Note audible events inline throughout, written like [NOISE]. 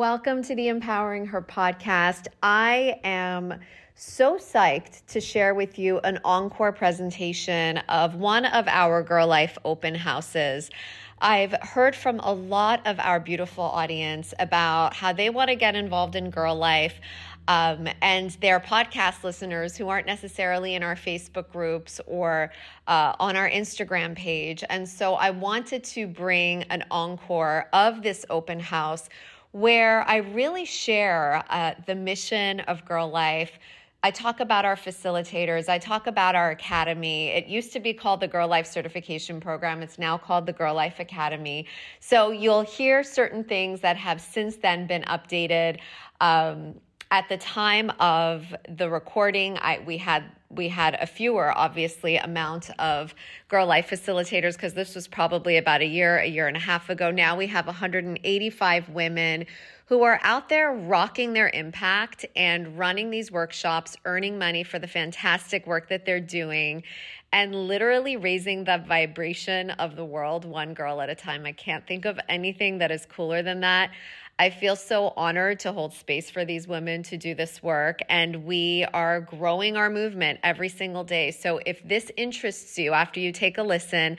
Welcome to the Empowering Her podcast. I am so psyched to share with you an encore presentation of one of our Girl Life open houses. I've heard from a lot of our beautiful audience about how they want to get involved in girl life. Um, and their podcast listeners who aren't necessarily in our Facebook groups or uh, on our Instagram page. And so I wanted to bring an encore of this open house where I really share uh, the mission of Girl Life. I talk about our facilitators. I talk about our academy. It used to be called the Girl Life Certification Program. It's now called the Girl Life Academy. So you'll hear certain things that have since then been updated. Um, at the time of the recording, I, we had we had a fewer, obviously, amount of Girl Life facilitators because this was probably about a year, a year and a half ago. Now we have 185 women who are out there rocking their impact and running these workshops, earning money for the fantastic work that they're doing, and literally raising the vibration of the world one girl at a time. I can't think of anything that is cooler than that. I feel so honored to hold space for these women to do this work. And we are growing our movement every single day. So if this interests you after you take a listen,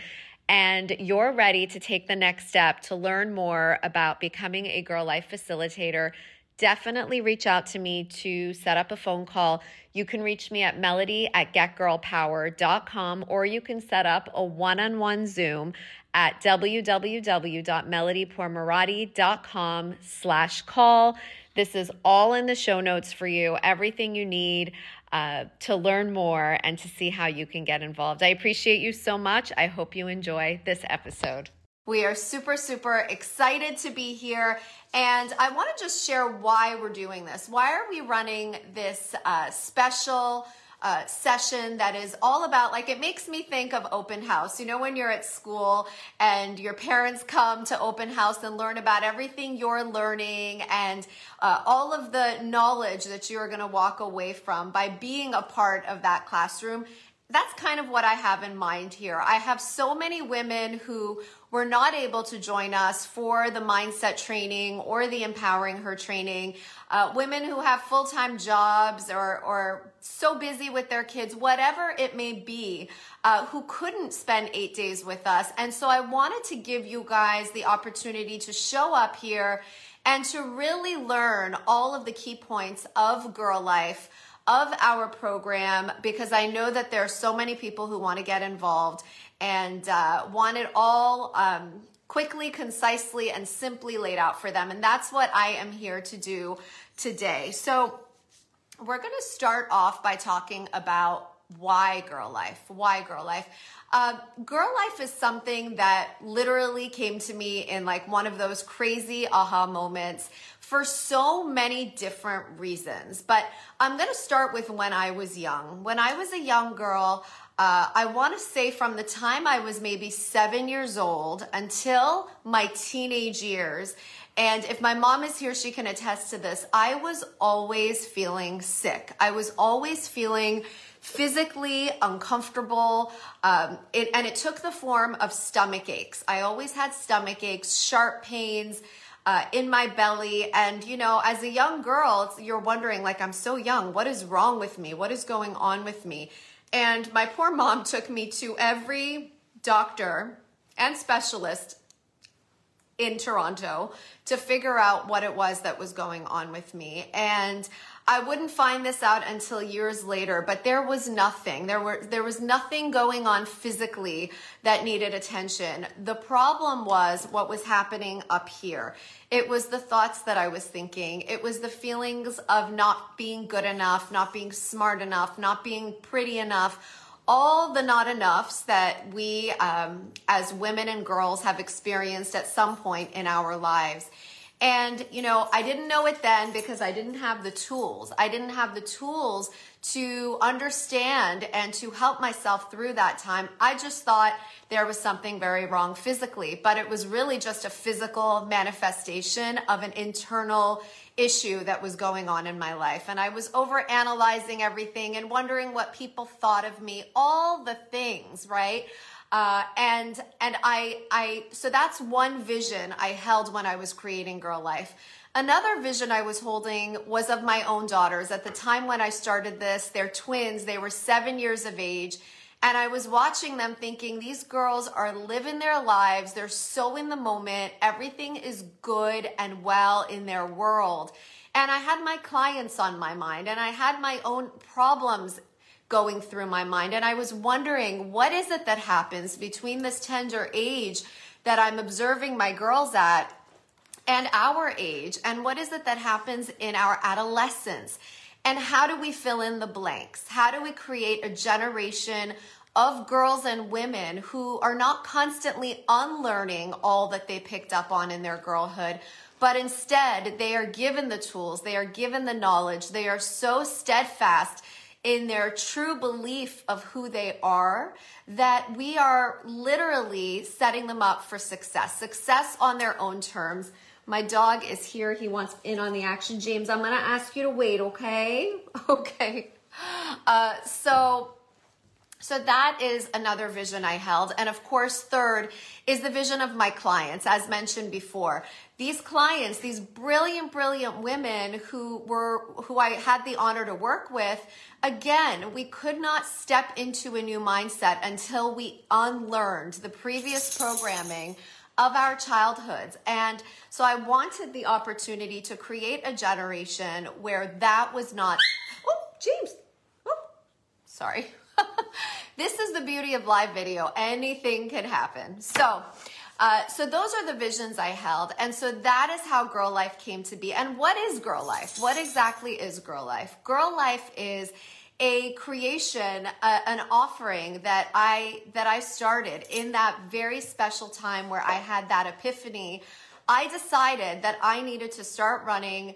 and you're ready to take the next step to learn more about becoming a Girl Life facilitator, definitely reach out to me to set up a phone call. You can reach me at melody at getgirlpower.com or you can set up a one on one Zoom at www.melodypourmoradi.com slash call. This is all in the show notes for you, everything you need uh, to learn more and to see how you can get involved. I appreciate you so much. I hope you enjoy this episode. We are super, super excited to be here. And I want to just share why we're doing this. Why are we running this uh, special uh, session that is all about like it makes me think of open house you know when you're at school and your parents come to open house and learn about everything you're learning and uh, all of the knowledge that you're going to walk away from by being a part of that classroom that's kind of what I have in mind here. I have so many women who were not able to join us for the mindset training or the empowering her training. Uh, women who have full time jobs or, or so busy with their kids, whatever it may be, uh, who couldn't spend eight days with us. And so I wanted to give you guys the opportunity to show up here and to really learn all of the key points of girl life of our program because I know that there are so many people who want to get involved and uh, want it all um, quickly, concisely, and simply laid out for them. And that's what I am here to do today. So, we're going to start off by talking about why girl life. Why girl life? Uh, girl life is something that literally came to me in like one of those crazy aha moments for so many different reasons. But I'm going to start with when I was young. When I was a young girl, uh, I want to say from the time I was maybe seven years old until my teenage years. And if my mom is here, she can attest to this. I was always feeling sick. I was always feeling physically uncomfortable. Um, it, and it took the form of stomach aches. I always had stomach aches, sharp pains, uh, in my belly. And, you know, as a young girl, you're wondering, like, I'm so young. What is wrong with me? What is going on with me? And my poor mom [LAUGHS] took me to every doctor and specialist in Toronto to figure out what it was that was going on with me. And I wouldn't find this out until years later, but there was nothing. There were there was nothing going on physically that needed attention. The problem was what was happening up here. It was the thoughts that I was thinking. It was the feelings of not being good enough, not being smart enough, not being pretty enough all the not enoughs that we um, as women and girls have experienced at some point in our lives. And, you know, I didn't know it then because I didn't have the tools. I didn't have the tools to understand and to help myself through that time. I just thought there was something very wrong physically, but it was really just a physical manifestation of an internal issue that was going on in my life. And I was over analyzing everything and wondering what people thought of me, all the things, right? Uh, and and I I so that's one vision I held when I was creating Girl Life. Another vision I was holding was of my own daughters. At the time when I started this, they're twins, they were seven years of age. And I was watching them thinking, these girls are living their lives. They're so in the moment. Everything is good and well in their world. And I had my clients on my mind and I had my own problems going through my mind. And I was wondering, what is it that happens between this tender age that I'm observing my girls at and our age? And what is it that happens in our adolescence? And how do we fill in the blanks? How do we create a generation of girls and women who are not constantly unlearning all that they picked up on in their girlhood, but instead they are given the tools, they are given the knowledge, they are so steadfast in their true belief of who they are that we are literally setting them up for success, success on their own terms. My dog is here. He wants in on the action. James, I'm going to ask you to wait, okay? [LAUGHS] Okay. Uh, so, so that is another vision I held. And of course, third is the vision of my clients, as mentioned before. These clients, these brilliant, brilliant women who were, who I had the honor to work with, again, we could not step into a new mindset until we unlearned the previous programming of our childhoods. And so I wanted the opportunity to create a generation where that was not, oh, James, oh, sorry. [LAUGHS] this is the beauty of live video. Anything can happen. So, uh, so those are the visions I held. And so that is how Girl Life came to be. And what is Girl Life? What exactly is Girl Life? Girl Life is a creation, an offering that I that I started in that very special time where I had that epiphany. I decided that I needed to start running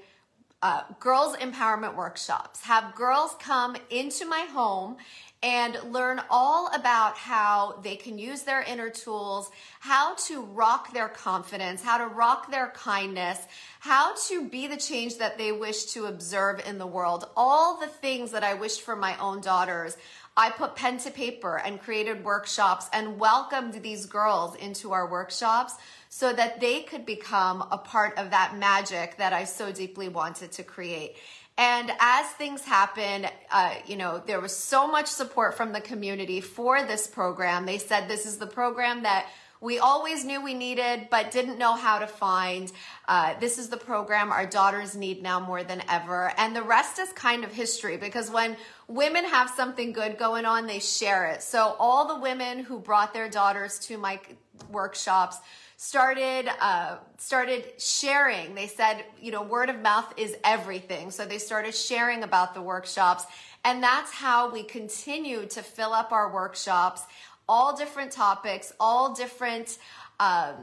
uh, girls empowerment workshops. Have girls come into my home and learn all about how they can use their inner tools, how to rock their confidence, how to rock their kindness, how to be the change that they wish to observe in the world. All the things that I wished for my own daughters. I put pen to paper and created workshops and welcomed these girls into our workshops so that they could become a part of that magic that I so deeply wanted to create. And as things happen, uh, you know, there was so much support from the community for this program. They said this is the program that we always knew we needed, but didn't know how to find. Uh, this is the program our daughters need now more than ever. And the rest is kind of history because when women have something good going on, they share it. So all the women who brought their daughters to my workshops, started uh, started sharing. They said, you know, word of mouth is everything. So they started sharing about the workshops, and that's how we continue to fill up our workshops, all different topics, all different. Um,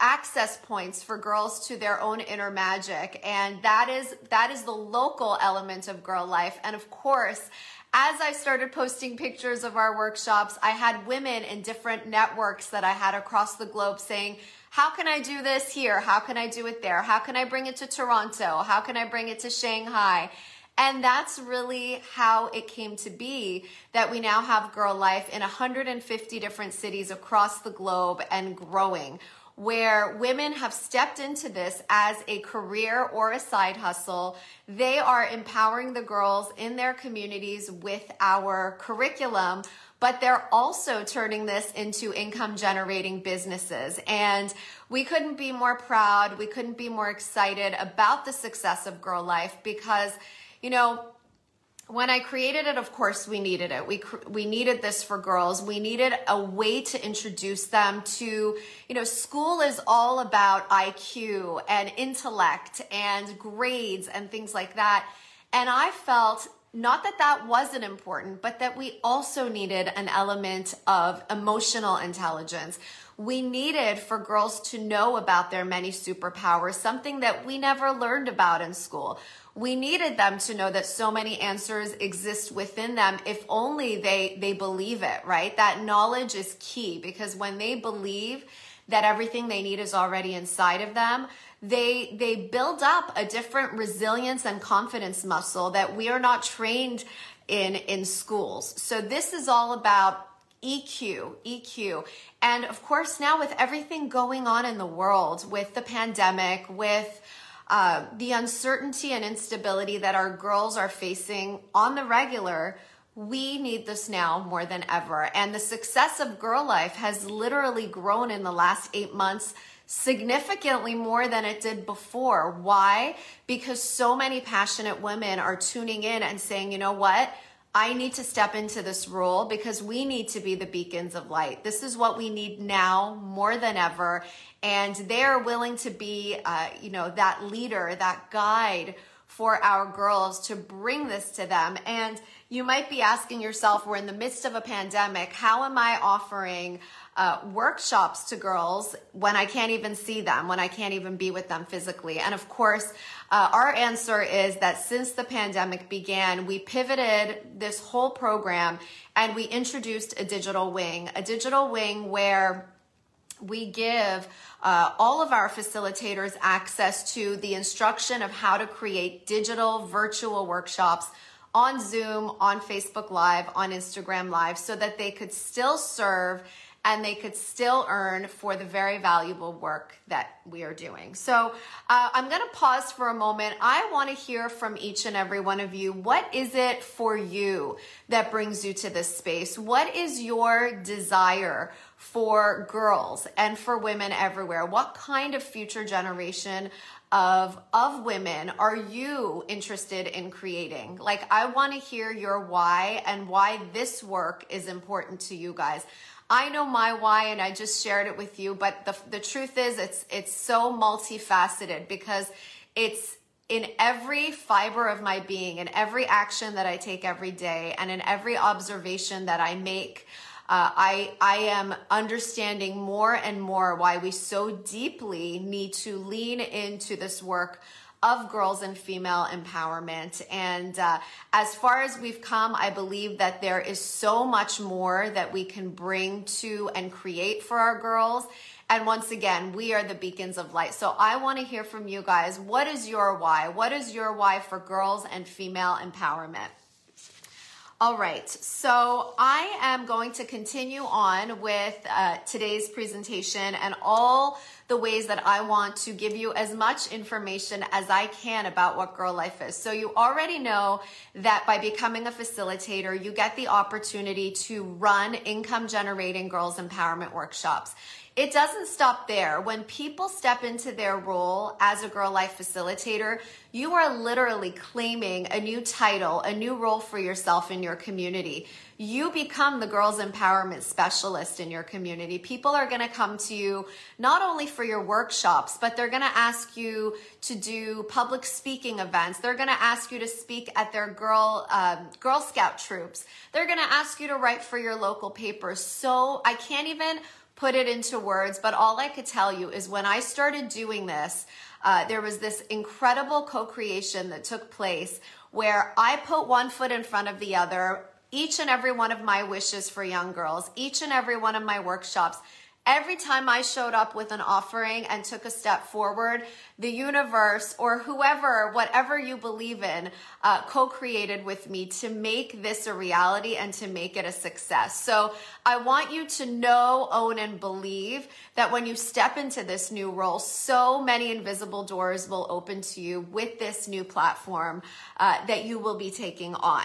access points for girls to their own inner magic and that is that is the local element of girl life and of course as I started posting pictures of our workshops, I had women in different networks that I had across the globe saying, how can I do this here? How can I do it there? How can I bring it to Toronto? How can I bring it to Shanghai? And that's really how it came to be that we now have Girl Life in 150 different cities across the globe and growing where women have stepped into this as a career or a side hustle. They are empowering the girls in their communities with our curriculum, but they're also turning this into income generating businesses. And we couldn't be more proud. We couldn't be more excited about the success of Girl Life because, you know, when I created it, of course, we needed it. We we needed this for girls. We needed a way to introduce them to, you know, school is all about IQ and intellect and grades and things like that. And I felt not that that wasn't important, but that we also needed an element of emotional intelligence. We needed for girls to know about their many superpowers, something that we never learned about in school we needed them to know that so many answers exist within them if only they they believe it right that knowledge is key because when they believe that everything they need is already inside of them they they build up a different resilience and confidence muscle that we are not trained in in schools so this is all about EQ, EQ. And of course, now with everything going on in the world, with the pandemic, with uh, the uncertainty and instability that our girls are facing on the regular, we need this now more than ever. And the success of Girl Life has literally grown in the last eight months significantly more than it did before. Why? Because so many passionate women are tuning in and saying, you know what? I need to step into this role because we need to be the beacons of light. This is what we need now more than ever. And they're willing to be, uh, you know, that leader, that guide for our girls to bring this to them. And you might be asking yourself, we're in the midst of a pandemic. How am I offering uh, workshops to girls when I can't even see them, when I can't even be with them physically? And of course, uh, our answer is that since the pandemic began, we pivoted this whole program and we introduced a digital wing, a digital wing where we give uh, all of our facilitators access to the instruction of how to create digital virtual workshops on Zoom, on Facebook Live, on Instagram Live, so that they could still serve and they could still earn for the very valuable work that we are doing. So uh, I'm going to pause for a moment. I want to hear from each and every one of you. What is it for you that brings you to this space? What is your desire for girls and for women everywhere? What kind of future generation of of women are you interested in creating like i want to hear your why and why this work is important to you guys i know my why and i just shared it with you but the, the truth is it's it's so multifaceted because it's in every fiber of my being in every action that i take every day and in every observation that i make uh, I, I am understanding more and more why we so deeply need to lean into this work of girls and female empowerment. And uh, as far as we've come, I believe that there is so much more that we can bring to and create for our girls. And once again, we are the beacons of light. So I want to hear from you guys. What is your why? What is your why for girls and female empowerment? All right, so I am going to continue on with uh, today's presentation and all the ways that I want to give you as much information as I can about what Girl Life is. So you already know that by becoming a facilitator, you get the opportunity to run income generating girls empowerment workshops it doesn't stop there. When people step into their role as a Girl Life facilitator, you are literally claiming a new title, a new role for yourself in your community. You become the girls empowerment specialist in your community. People are going to come to you not only for your workshops, but they're going to ask you to do public speaking events. They're going to ask you to speak at their girl um, Girl Scout troops. They're going to ask you to write for your local papers. So I can't even put it into words, but all I could tell you is when I started doing this, uh, there was this incredible co creation that took place where I put one foot in front of the other. Each and every one of my wishes for young girls, each and every one of my workshops Every time I showed up with an offering and took a step forward, the universe or whoever, whatever you believe in, uh, co created with me to make this a reality and to make it a success. So I want you to know, own, and believe that when you step into this new role, so many invisible doors will open to you with this new platform uh, that you will be taking on.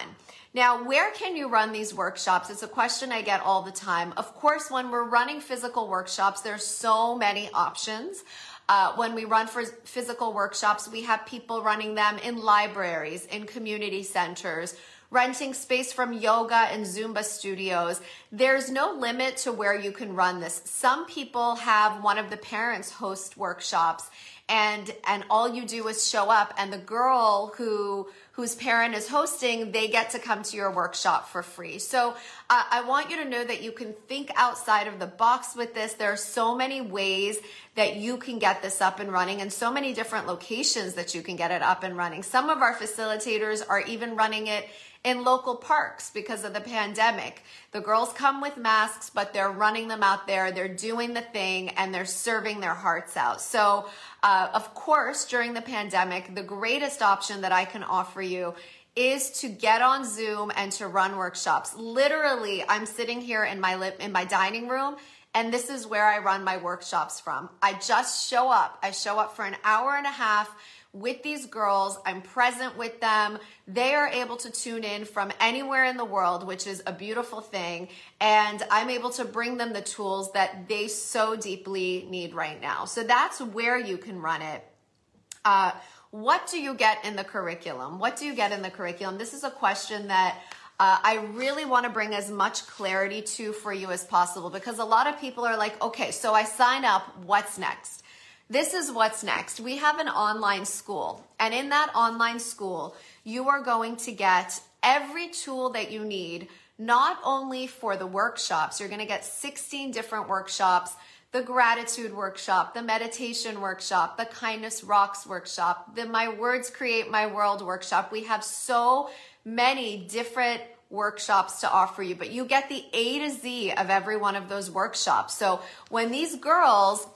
Now, where can you run these workshops? It's a question I get all the time. Of course, when we're running physical workshops, there's so many options. Uh, when we run for physical workshops, we have people running them in libraries, in community centers, renting space from yoga and Zumba studios. There's no limit to where you can run this. Some people have one of the parents host workshops and and all you do is show up and the girl who whose parent is hosting, they get to come to your workshop for free. So uh, I want you to know that you can think outside of the box with this. There are so many ways that you can get this up and running and so many different locations that you can get it up and running. Some of our facilitators are even running it in local parks because of the pandemic. The girls come with masks, but they're running them out there. They're doing the thing and they're serving their hearts out. So, uh, of course, during the pandemic, the greatest option that I can offer you is to get on Zoom and to run workshops. Literally, I'm sitting here in my lip in my dining room and this is where I run my workshops from. I just show up. I show up for an hour and a half with these girls. I'm present with them. They are able to tune in from anywhere in the world, which is a beautiful thing. And I'm able to bring them the tools that they so deeply need right now. So that's where you can run it. Uh, what do you get in the curriculum? What do you get in the curriculum? This is a question that uh, I really want to bring as much clarity to for you as possible because a lot of people are like, okay, so I sign up, what's next? This is what's next. We have an online school, and in that online school, you are going to get every tool that you need, not only for the workshops, you're going to get 16 different workshops the gratitude workshop, the meditation workshop, the kindness rocks workshop, the my words create my world workshop. We have so many different workshops to offer you, but you get the A to Z of every one of those workshops. So when these girls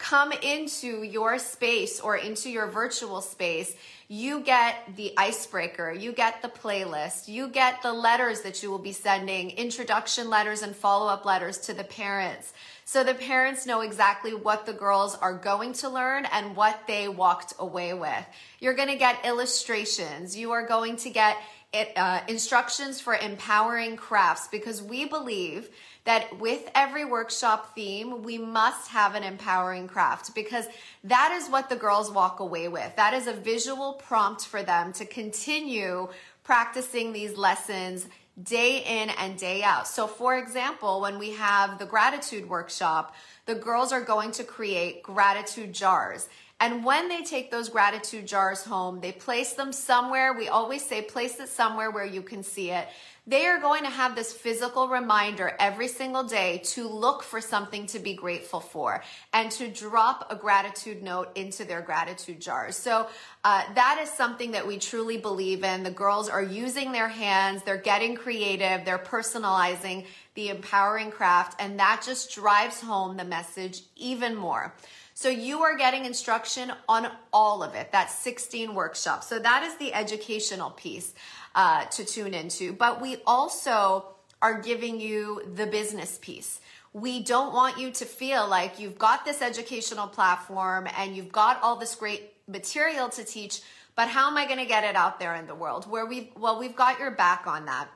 come into your space or into your virtual space, you get the icebreaker, you get the playlist, you get the letters that you will be sending, introduction letters and follow up letters to the parents. So the parents know exactly what the girls are going to learn and what they walked away with. You're going to get illustrations. You are going to get it, uh, instructions for empowering crafts because we believe that with every workshop theme, we must have an empowering craft because that is what the girls walk away with. That is a visual prompt for them to continue practicing these lessons day in and day out. So, for example, when we have the gratitude workshop, the girls are going to create gratitude jars. And when they take those gratitude jars home, they place them somewhere. We always say place it somewhere where you can see it. They are going to have this physical reminder every single day to look for something to be grateful for and to drop a gratitude note into their gratitude jars. So uh, that is something that we truly believe in. The girls are using their hands, they're getting creative, they're personalizing the empowering craft, and that just drives home the message even more. So you are getting instruction on all of it. That's 16 workshops. So that is the educational piece uh, to tune into. But we also are giving you the business piece. We don't want you to feel like you've got this educational platform and you've got all this great material to teach, but how am I going to get it out there in the world? Where we well, we've got your back on that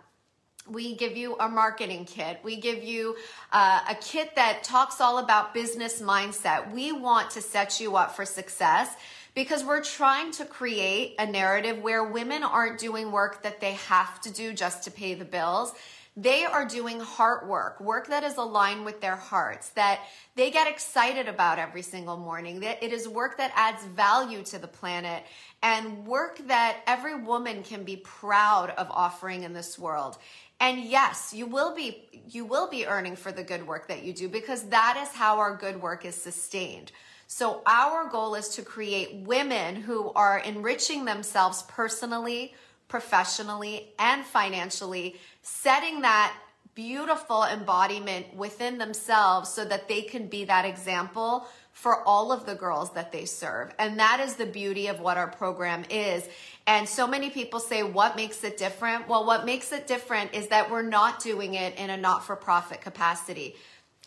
we give you a marketing kit. We give you uh, a kit that talks all about business mindset. We want to set you up for success because we're trying to create a narrative where women aren't doing work that they have to do just to pay the bills. They are doing heart work, work that is aligned with their hearts, that they get excited about every single morning. That it is work that adds value to the planet and work that every woman can be proud of offering in this world. And yes, you will be you will be earning for the good work that you do because that is how our good work is sustained. So our goal is to create women who are enriching themselves personally, professionally, and financially, setting that beautiful embodiment within themselves so that they can be that example for all of the girls that they serve. And that is the beauty of what our program is. And so many people say, what makes it different? Well, what makes it different is that we're not doing it in a not for profit capacity.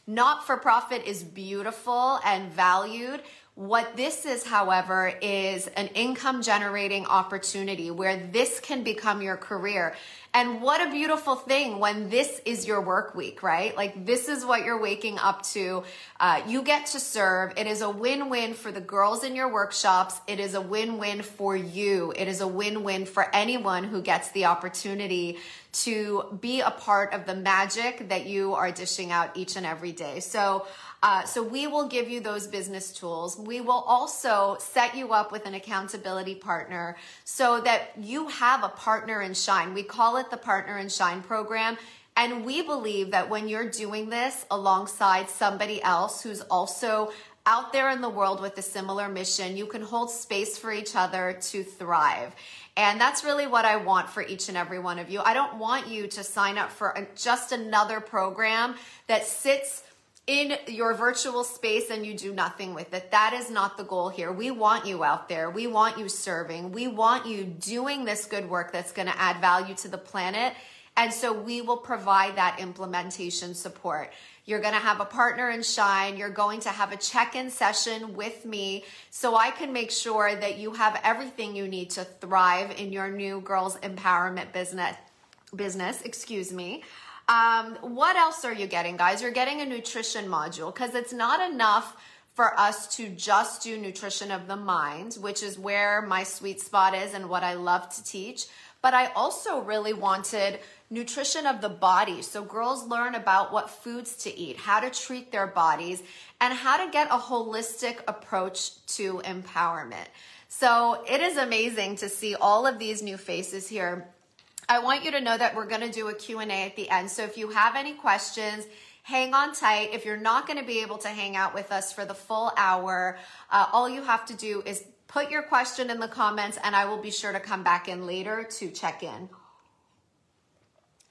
Not for profit is beautiful and valued. What this is, however, is an income generating opportunity where this can become your career. And what a beautiful thing when this is your work week, right? Like this is what you're waking up to. Uh, you get to serve. It is a win win for the girls in your workshops. It is a win win for you. It is a win win for anyone who gets the opportunity to be a part of the magic that you are dishing out each and every day. So, uh, so we will give you those business tools. We will also set you up with an accountability partner so that you have a partner in shine. We call it the partner in shine program. And we believe that when you're doing this alongside somebody else who's also out there in the world with a similar mission, you can hold space for each other to thrive. And that's really what I want for each and every one of you. I don't want you to sign up for just another program that sits in your virtual space and you do nothing with it. That is not the goal here. We want you out there. We want you serving. We want you doing this good work that's going to add value to the planet And so we will provide that implementation support. You're going to have a partner in Shine. You're going to have a check in session with me so I can make sure that you have everything you need to thrive in your new girls empowerment business. Business, excuse me. Um, what else are you getting, guys? You're getting a nutrition module because it's not enough for us to just do nutrition of the mind, which is where my sweet spot is and what I love to teach. But I also really wanted nutrition of the body. So girls learn about what foods to eat, how to treat their bodies, and how to get a holistic approach to empowerment. So it is amazing to see all of these new faces here. I want you to know that we're going to do a Q&A at the end. So if you have any questions, hang on tight. If you're not going to be able to hang out with us for the full hour, uh, all you have to do is put your question in the comments and I will be sure to come back in later to check in.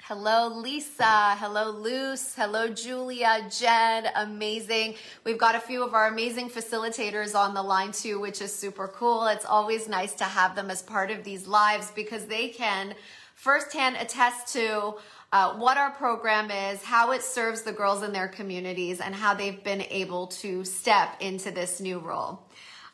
Hello, Lisa. Hello, Luce. Hello, Julia, Jen. Amazing. We've got a few of our amazing facilitators on the line too, which is super cool. It's always nice to have them as part of these lives because they can firsthand attest to uh, what our program is, how it serves the girls in their communities, and how they've been able to step into this new role.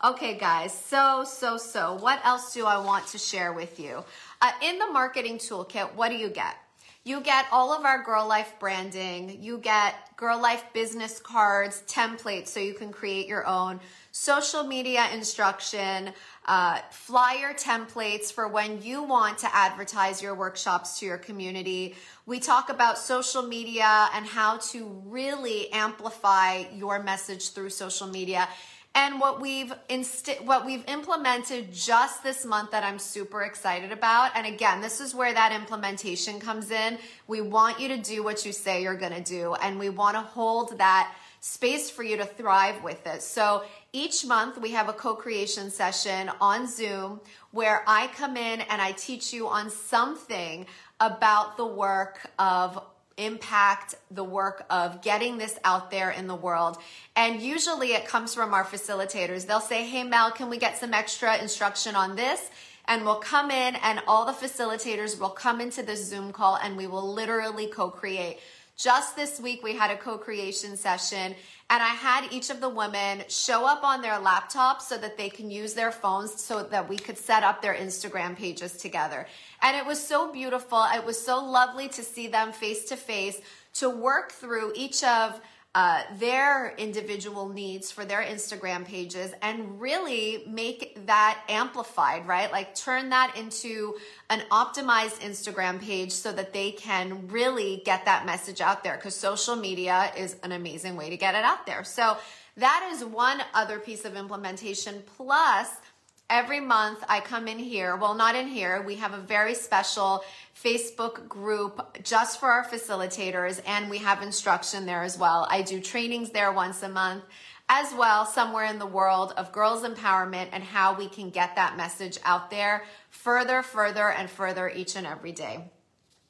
Okay, guys, so, so, so, what else do I want to share with you? Uh, in the marketing toolkit, what do you get? You get all of our Girl Life branding. You get Girl Life business cards, templates so you can create your own, social media instruction, uh, flyer templates for when you want to advertise your workshops to your community. We talk about social media and how to really amplify your message through social media. And what we've inst- what we've implemented just this month that I'm super excited about. And again, this is where that implementation comes in. We want you to do what you say you're going to do and we want to hold that space for you to thrive with it. So each month we have a co-creation session on Zoom where I come in and I teach you on something about the work of impact the work of getting this out there in the world. And usually it comes from our facilitators. They'll say, Hey, Mel, can we get some extra instruction on this? And we'll come in and all the facilitators will come into this Zoom call and we will literally co create. Just this week, we had a co creation session, and I had each of the women show up on their laptops so that they can use their phones so that we could set up their Instagram pages together. And it was so beautiful. It was so lovely to see them face to face to work through each of uh, their individual needs for their Instagram pages and really make that amplified, right? Like turn that into an optimized Instagram page so that they can really get that message out there because social media is an amazing way to get it out there. So that is one other piece of implementation. Plus, every month I come in here. Well, not in here. We have a very special Facebook group just for our facilitators, and we have instruction there as well. I do trainings there once a month as well, somewhere in the world of girls empowerment and how we can get that message out there further, further, and further each and every day.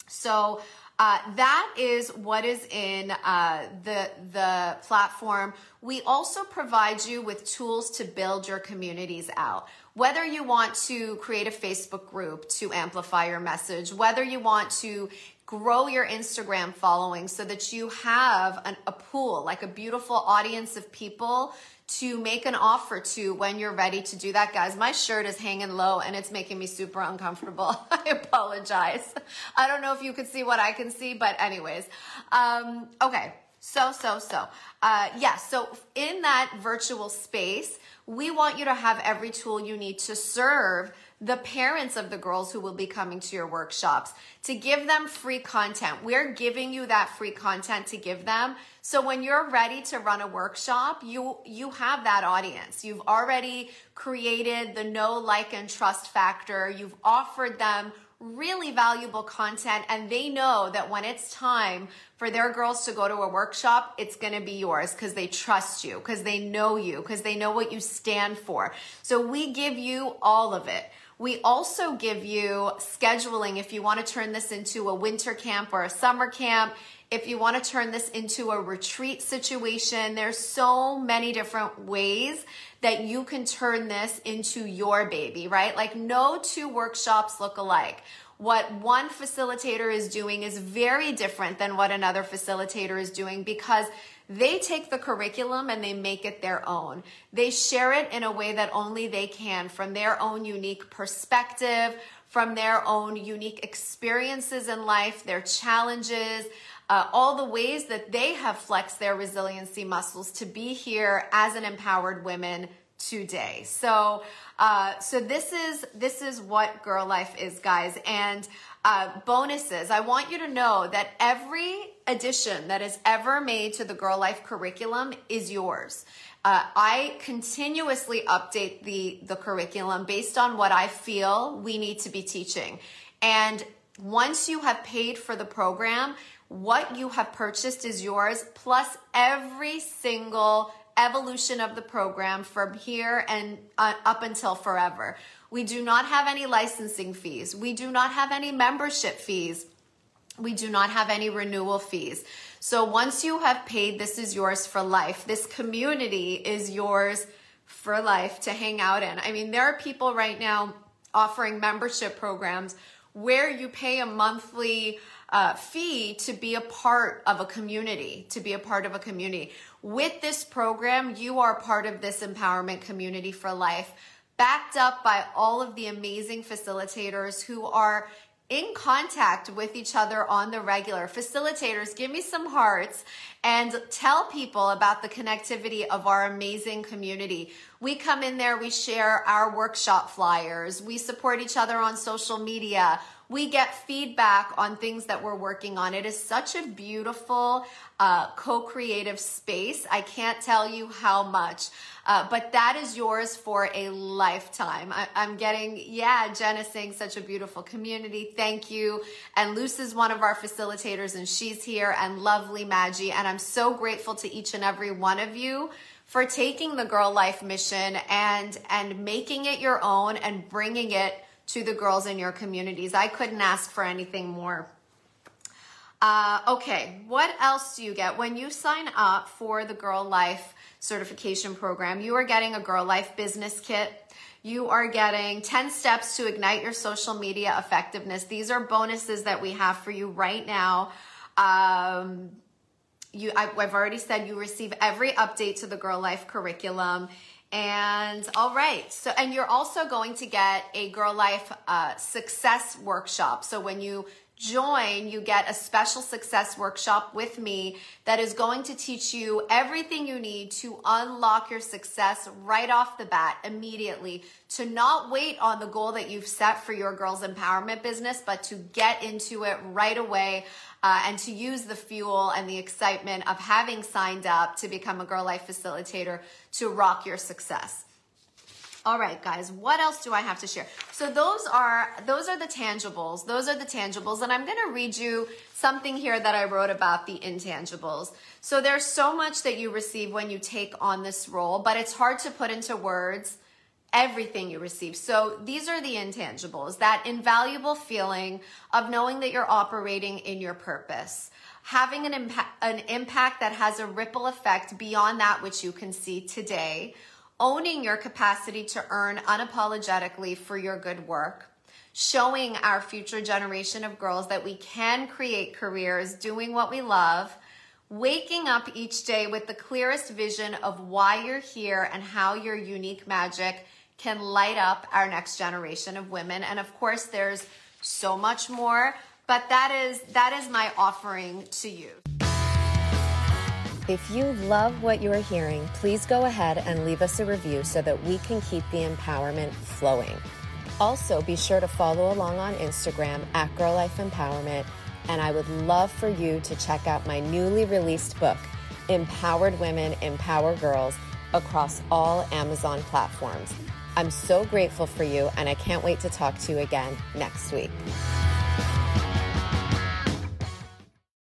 So, uh, that is what is in uh, the the platform. We also provide you with tools to build your communities out. Whether you want to create a Facebook group to amplify your message, whether you want to grow your Instagram following so that you have an, a pool, like a beautiful audience of people to make an offer to when you're ready to do that, guys. My shirt is hanging low and it's making me super uncomfortable. [LAUGHS] I apologize. I don't know if you could see what I can see, but anyways. Um, okay. So, so, so. Uh, yes. Yeah, so in that virtual space, we want you to have every tool you need to serve the parents of the girls who will be coming to your workshops to give them free content. We're giving you that free content to give them. So when you're ready to run a workshop, you you have that audience. You've already created the know like and trust factor. You've offered them really valuable content and they know that when it's time for their girls to go to a workshop, it's going to be yours because they trust you, because they know you, because they know what you stand for. So we give you all of it. We also give you scheduling if you want to turn this into a winter camp or a summer camp. If you want to turn this into a retreat situation, there's so many different ways that you can turn this into your baby, right? Like no two workshops look alike. what one facilitator is doing is very different than what another facilitator is doing because they take the curriculum and they make it their own. They share it in a way that only they can from their own unique perspective, from their own unique experiences in life, their challenges, uh, all the ways that they have flexed their resiliency muscles to be here as an empowered women today. So, uh, so this is this is what Girl Life is, guys. And uh, bonuses. I want you to know that every addition that is ever made to the Girl Life curriculum is yours. Uh, I continuously update the the curriculum based on what I feel we need to be teaching. And once you have paid for the program, what you have purchased is yours, plus every single evolution of the program from here and uh, up until forever. We do not have any licensing fees. We do not have any membership fees. We do not have any renewal fees. So once you have paid, this is yours for life. This community is yours for life to hang out in. I mean, there are people right now offering membership programs where you pay a monthly uh, fee to be a part of a community, to be a part of a community. With this program, you are part of this empowerment community for life, backed up by all of the amazing facilitators who are in contact with each other on the regular. Facilitators, give me some hearts and tell people about the connectivity of our amazing community. We come in there, we share our workshop flyers, we support each other on social media we get feedback on things that we're working on. It is such a beautiful uh, co creative space. I can't tell you how much. Uh, but that is yours for a lifetime. I, am getting, yeah, Jen is saying such a beautiful community. Thank you. And Luce is one of our facilitators, and she's here, and lovely Maggie. And I'm so grateful to each and every one of you for taking the Girl Life mission and and making it your own and bringing it to the girls in your communities. I couldn't ask for anything more. Uh, okay, what else do you get? When you sign up for the Girl Life certification program, you are getting a Girl Life business kit. You are getting 10 steps to ignite your social media effectiveness. These are bonuses that we have for you right now. Um, you, I've already said you receive every update to the Girl Life curriculum. And all right, so and you're also going to get a Girl Life uh, Success Workshop. So when you join, you get a special success workshop with me that is going to teach you everything you need to unlock your success right off the bat immediately. To not wait on the goal that you've set for your girls' empowerment business, but to get into it right away uh, and to use the fuel and the excitement of having signed up to become a Girl Life facilitator to rock your success. All right, guys, what else do I have to share? So those are those are the tangibles. Those are the tangibles and I'm going to read you something here that I wrote about the intangibles. So there's so much that you receive when you take on this role, but it's hard to put into words everything you receive. So these are the intangibles, that invaluable feeling of knowing that you're operating in your purpose, having an impact, an impact that has a ripple effect beyond that which you can see today, owning your capacity to earn unapologetically for your good work, showing our future generation of girls that we can create careers doing what we love, waking up each day with the clearest vision of why you're here and how your unique magic can light up our next generation of women. And of course, there's so much more, but that is that is my offering to you. If you love what you are hearing, please go ahead and leave us a review so that we can keep the empowerment flowing. Also, be sure to follow along on Instagram at Girl Life Empowerment. And I would love for you to check out my newly released book, Empowered Women, Empower Girls, across all Amazon platforms. I'm so grateful for you, and I can't wait to talk to you again next week.